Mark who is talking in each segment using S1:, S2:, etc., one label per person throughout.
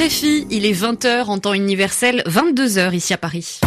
S1: RFI, il est 20h en temps universel, 22h ici à Paris.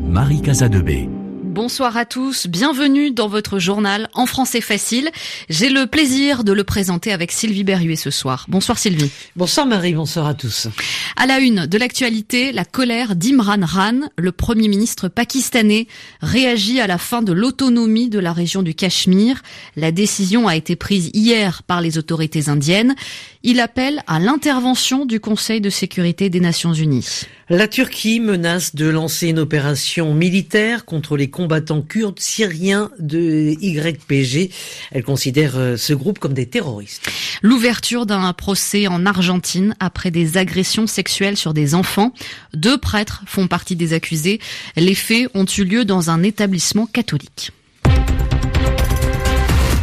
S2: Marie Casadebé.
S1: Bonsoir à tous, bienvenue dans votre journal en français facile. J'ai le plaisir de le présenter avec Sylvie Berruet ce soir. Bonsoir Sylvie.
S3: Bonsoir Marie, bonsoir à tous.
S1: À la une de l'actualité, la colère d'Imran Khan, le premier ministre pakistanais, réagit à la fin de l'autonomie de la région du Cachemire. La décision a été prise hier par les autorités indiennes. Il appelle à l'intervention du Conseil de sécurité des Nations Unies.
S3: La Turquie menace de lancer une opération militaire contre les combattants kurdes syriens de YPG. Elle considère euh, ce groupe comme des terroristes.
S1: L'ouverture d'un procès en Argentine après des agressions sexuelles sur des enfants. Deux prêtres font partie des accusés. Les faits ont eu lieu dans un établissement catholique.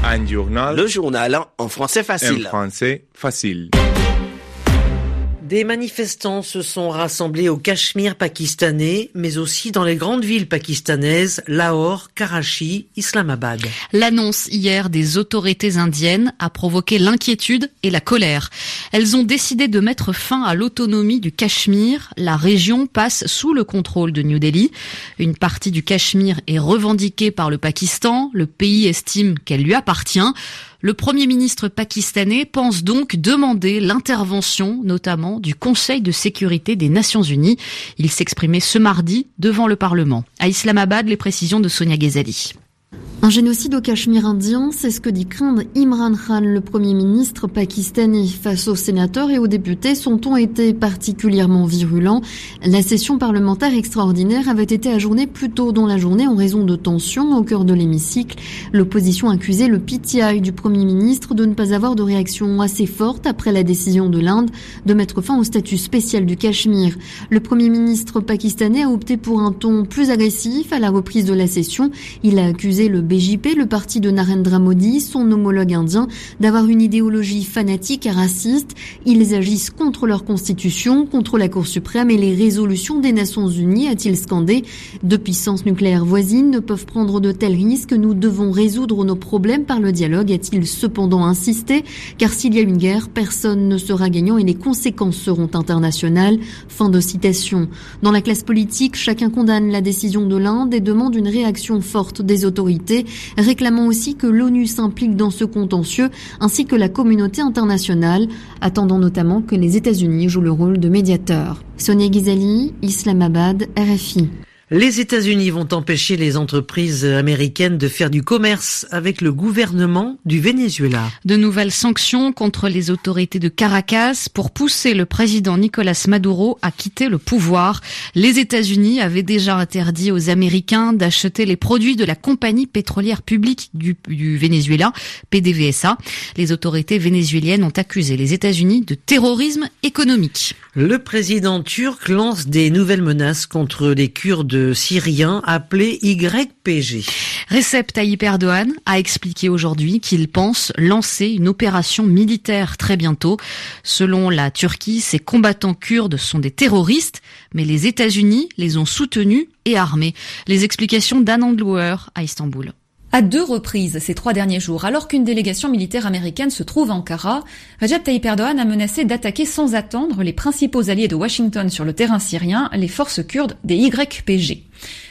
S4: Un journal.
S5: Le journal en français facile.
S4: En français facile.
S3: Des manifestants se sont rassemblés au Cachemire pakistanais, mais aussi dans les grandes villes pakistanaises, Lahore, Karachi, Islamabad.
S1: L'annonce hier des autorités indiennes a provoqué l'inquiétude et la colère. Elles ont décidé de mettre fin à l'autonomie du Cachemire. La région passe sous le contrôle de New Delhi. Une partie du Cachemire est revendiquée par le Pakistan. Le pays estime qu'elle lui appartient. Le Premier ministre pakistanais pense donc demander l'intervention notamment du Conseil de sécurité des Nations Unies. Il s'exprimait ce mardi devant le Parlement. À Islamabad, les précisions de Sonia Ghazali.
S6: Un génocide au Cachemire indien, c'est ce que dit craindre Imran Khan, le premier ministre pakistanais. Face aux sénateurs et aux députés, son ton était particulièrement virulent. La session parlementaire extraordinaire avait été ajournée plus tôt dans la journée en raison de tensions au cœur de l'hémicycle. L'opposition accusait le PTI du premier ministre de ne pas avoir de réaction assez forte après la décision de l'Inde de mettre fin au statut spécial du Cachemire. Le premier ministre pakistanais a opté pour un ton plus agressif à la reprise de la session. Il a accusé le BJP, le parti de Narendra Modi, son homologue indien, d'avoir une idéologie fanatique et raciste. Ils agissent contre leur constitution, contre la Cour suprême et les résolutions des Nations Unies, a-t-il scandé. Deux puissances nucléaires voisines ne peuvent prendre de tels risques. Nous devons résoudre nos problèmes par le dialogue, a-t-il cependant insisté, car s'il y a une guerre, personne ne sera gagnant et les conséquences seront internationales. Fin de citation. Dans la classe politique, chacun condamne la décision de l'Inde et demande une réaction forte des autorités réclamant aussi que l'ONU s'implique dans ce contentieux, ainsi que la communauté internationale, attendant notamment que les États-Unis jouent le rôle de médiateur. Sonia Ghizali, Islamabad, RFI.
S3: Les États-Unis vont empêcher les entreprises américaines de faire du commerce avec le gouvernement du Venezuela.
S1: De nouvelles sanctions contre les autorités de Caracas pour pousser le président Nicolas Maduro à quitter le pouvoir. Les États-Unis avaient déjà interdit aux Américains d'acheter les produits de la compagnie pétrolière publique du, du Venezuela, PDVSA. Les autorités vénézuéliennes ont accusé les États-Unis de terrorisme économique.
S3: Le président turc lance des nouvelles menaces contre les Kurdes Syrien appelé YPG.
S1: Recep Tayyip Erdogan a expliqué aujourd'hui qu'il pense lancer une opération militaire très bientôt. Selon la Turquie, ces combattants kurdes sont des terroristes, mais les États-Unis les ont soutenus et armés. Les explications d'Anne Andlouer à Istanbul.
S7: À deux reprises ces trois derniers jours, alors qu'une délégation militaire américaine se trouve à Ankara, Recep Tayyip Erdogan a menacé d'attaquer sans attendre les principaux alliés de Washington sur le terrain syrien, les forces kurdes des YPG.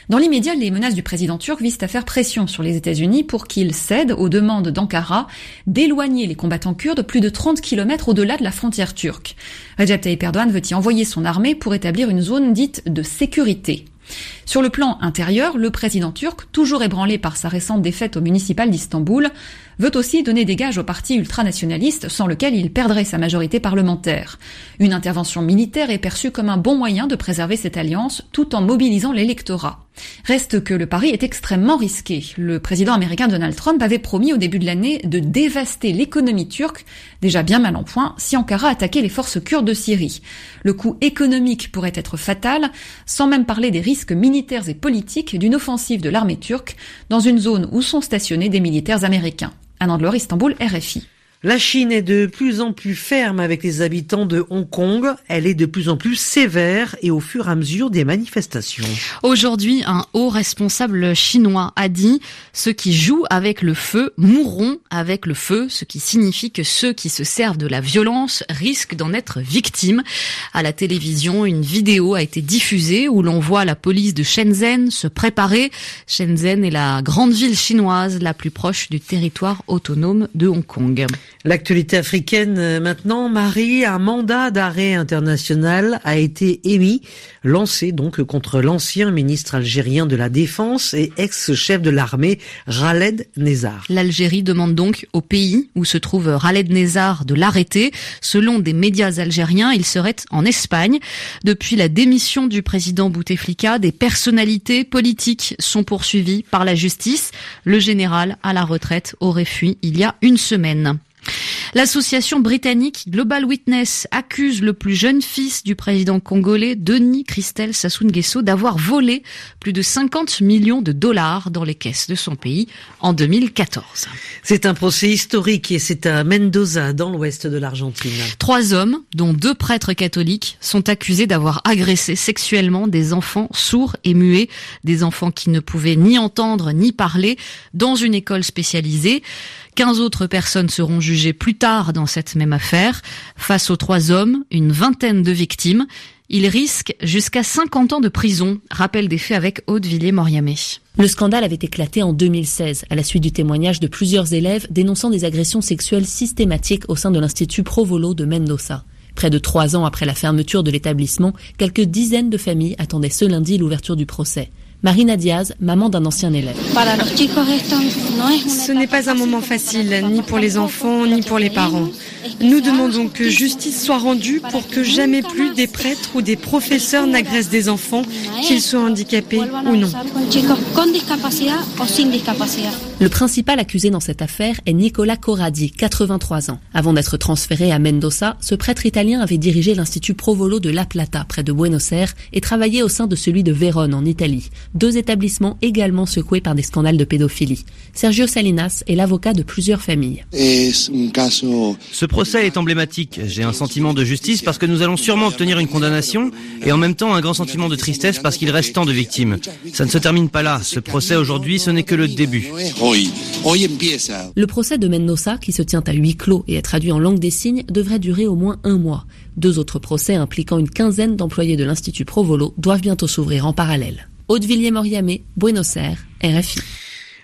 S7: Dans l'immédiat, les menaces du président turc visent à faire pression sur les États-Unis pour qu'ils cèdent aux demandes d'Ankara d'éloigner les combattants kurdes plus de 30 km au-delà de la frontière turque. Recep Tayyip Erdogan veut y envoyer son armée pour établir une zone dite de sécurité. Sur le plan intérieur, le président turc, toujours ébranlé par sa récente défaite au municipal d'Istanbul, veut aussi donner des gages au parti ultranationaliste sans lequel il perdrait sa majorité parlementaire. Une intervention militaire est perçue comme un bon moyen de préserver cette alliance tout en mobilisant l'électorat. Reste que le pari est extrêmement risqué. Le président américain Donald Trump avait promis au début de l'année de dévaster l'économie turque, déjà bien mal en point, si Ankara attaquait les forces kurdes de Syrie. Le coût économique pourrait être fatal, sans même parler des risques militaires et politiques d'une offensive de l'armée turque dans une zone où sont stationnés des militaires américains. Un Andlor Istanbul, RFI.
S3: La Chine est de plus en plus ferme avec les habitants de Hong Kong. Elle est de plus en plus sévère et au fur et à mesure des manifestations.
S1: Aujourd'hui, un haut responsable chinois a dit ceux qui jouent avec le feu mourront avec le feu, ce qui signifie que ceux qui se servent de la violence risquent d'en être victimes. À la télévision, une vidéo a été diffusée où l'on voit la police de Shenzhen se préparer. Shenzhen est la grande ville chinoise la plus proche du territoire autonome de Hong Kong.
S3: L'actualité africaine euh, maintenant, Marie, un mandat d'arrêt international a été émis, lancé donc contre l'ancien ministre algérien de la Défense et ex-chef de l'armée, Khaled Nezar.
S1: L'Algérie demande donc au pays où se trouve Khaled Nezar de l'arrêter. Selon des médias algériens, il serait en Espagne. Depuis la démission du président Bouteflika, des personnalités politiques sont poursuivies par la justice. Le général à la retraite aurait fui il y a une semaine. L'association britannique Global Witness accuse le plus jeune fils du président congolais Denis Christel Sassou Nguesso d'avoir volé plus de 50 millions de dollars dans les caisses de son pays en 2014.
S3: C'est un procès historique et c'est à Mendoza, dans l'ouest de l'Argentine.
S1: Trois hommes, dont deux prêtres catholiques, sont accusés d'avoir agressé sexuellement des enfants sourds et muets, des enfants qui ne pouvaient ni entendre ni parler, dans une école spécialisée. 15 autres personnes seront jugées plus tard dans cette même affaire. Face aux trois hommes, une vingtaine de victimes. Ils risquent jusqu'à 50 ans de prison, rappelle des faits avec Aude Villiers-Moriamé.
S8: Le scandale avait éclaté en 2016 à la suite du témoignage de plusieurs élèves dénonçant des agressions sexuelles systématiques au sein de l'Institut Provolo de Mendoza. Près de trois ans après la fermeture de l'établissement, quelques dizaines de familles attendaient ce lundi l'ouverture du procès. Marina Diaz, maman d'un ancien élève.
S9: Ce n'est pas un moment facile, ni pour les enfants, ni pour les parents. Nous demandons que justice soit rendue pour que jamais plus des prêtres ou des professeurs n'agressent des enfants, qu'ils soient handicapés ou non.
S8: Le principal accusé dans cette affaire est Nicola Corradi, 83 ans. Avant d'être transféré à Mendoza, ce prêtre italien avait dirigé l'Institut Provolo de La Plata, près de Buenos Aires, et travaillé au sein de celui de Vérone, en Italie. Deux établissements également secoués par des scandales de pédophilie. Sergio Salinas est l'avocat de plusieurs familles.
S10: Ce procès est emblématique. J'ai un sentiment de justice parce que nous allons sûrement obtenir une condamnation et en même temps un grand sentiment de tristesse parce qu'il reste tant de victimes. Ça ne se termine pas là. Ce procès aujourd'hui, ce n'est que le début.
S8: Le procès de Mendoza, qui se tient à huis clos et est traduit en langue des signes, devrait durer au moins un mois. Deux autres procès impliquant une quinzaine d'employés de l'Institut Provolo doivent bientôt s'ouvrir en parallèle. Aude-Villiers-Moriamé, Buenos Aires, RFI.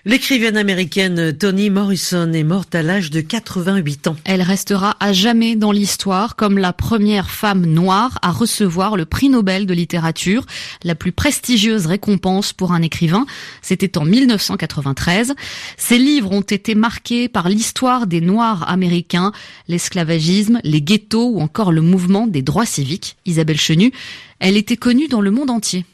S3: L'écrivaine américaine Toni Morrison est morte à l'âge de 88 ans.
S1: Elle restera à jamais dans l'histoire comme la première femme noire à recevoir le prix Nobel de littérature, la plus prestigieuse récompense pour un écrivain. C'était en 1993. Ses livres ont été marqués par l'histoire des Noirs américains, l'esclavagisme, les ghettos ou encore le mouvement des droits civiques. Isabelle Chenu, elle était connue dans le monde entier.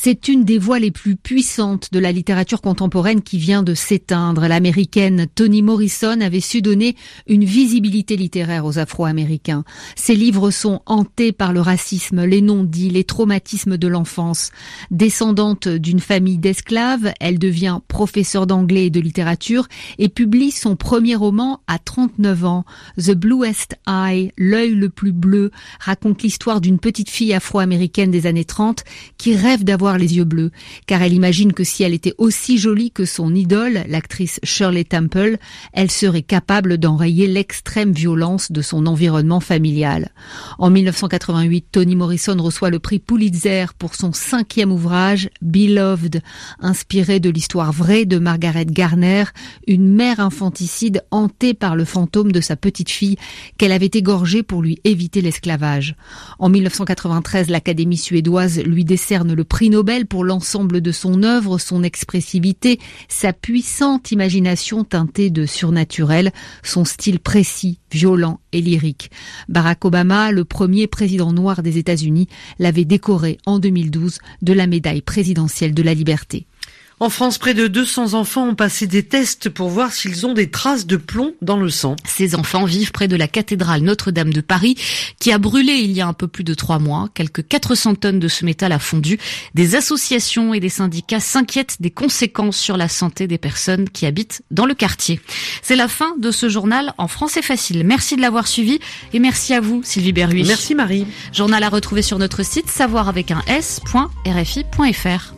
S11: C'est une des voix les plus puissantes de la littérature contemporaine qui vient de s'éteindre. L'américaine Toni Morrison avait su donner une visibilité littéraire aux Afro-Américains. Ses livres sont hantés par le racisme, les non-dits, les traumatismes de l'enfance. Descendante d'une famille d'esclaves, elle devient professeure d'anglais et de littérature et publie son premier roman à 39 ans. The Bluest Eye, l'œil le plus bleu, raconte l'histoire d'une petite fille afro-américaine des années 30 qui rêve d'avoir les yeux bleus, car elle imagine que si elle était aussi jolie que son idole, l'actrice Shirley Temple, elle serait capable d'enrayer l'extrême violence de son environnement familial. En 1988, Toni Morrison reçoit le prix Pulitzer pour son cinquième ouvrage, Beloved, inspiré de l'histoire vraie de Margaret Garner, une mère infanticide hantée par le fantôme de sa petite fille qu'elle avait égorgée pour lui éviter l'esclavage. En 1993, l'Académie suédoise lui décerne le prix Nobel pour l'ensemble de son œuvre, son expressivité, sa puissante imagination teintée de surnaturel, son style précis, violent et lyrique. Barack Obama, le premier président noir des États-Unis, l'avait décoré en 2012 de la médaille présidentielle de la liberté.
S3: En France, près de 200 enfants ont passé des tests pour voir s'ils ont des traces de plomb dans le sang.
S1: Ces enfants vivent près de la cathédrale Notre-Dame de Paris, qui a brûlé il y a un peu plus de trois mois. Quelques 400 tonnes de ce métal a fondu. Des associations et des syndicats s'inquiètent des conséquences sur la santé des personnes qui habitent dans le quartier. C'est la fin de ce journal en français facile. Merci de l'avoir suivi et merci à vous, Sylvie Berruy.
S3: Merci Marie.
S1: Journal à retrouver sur notre site savoir avec un s.rfi.fr.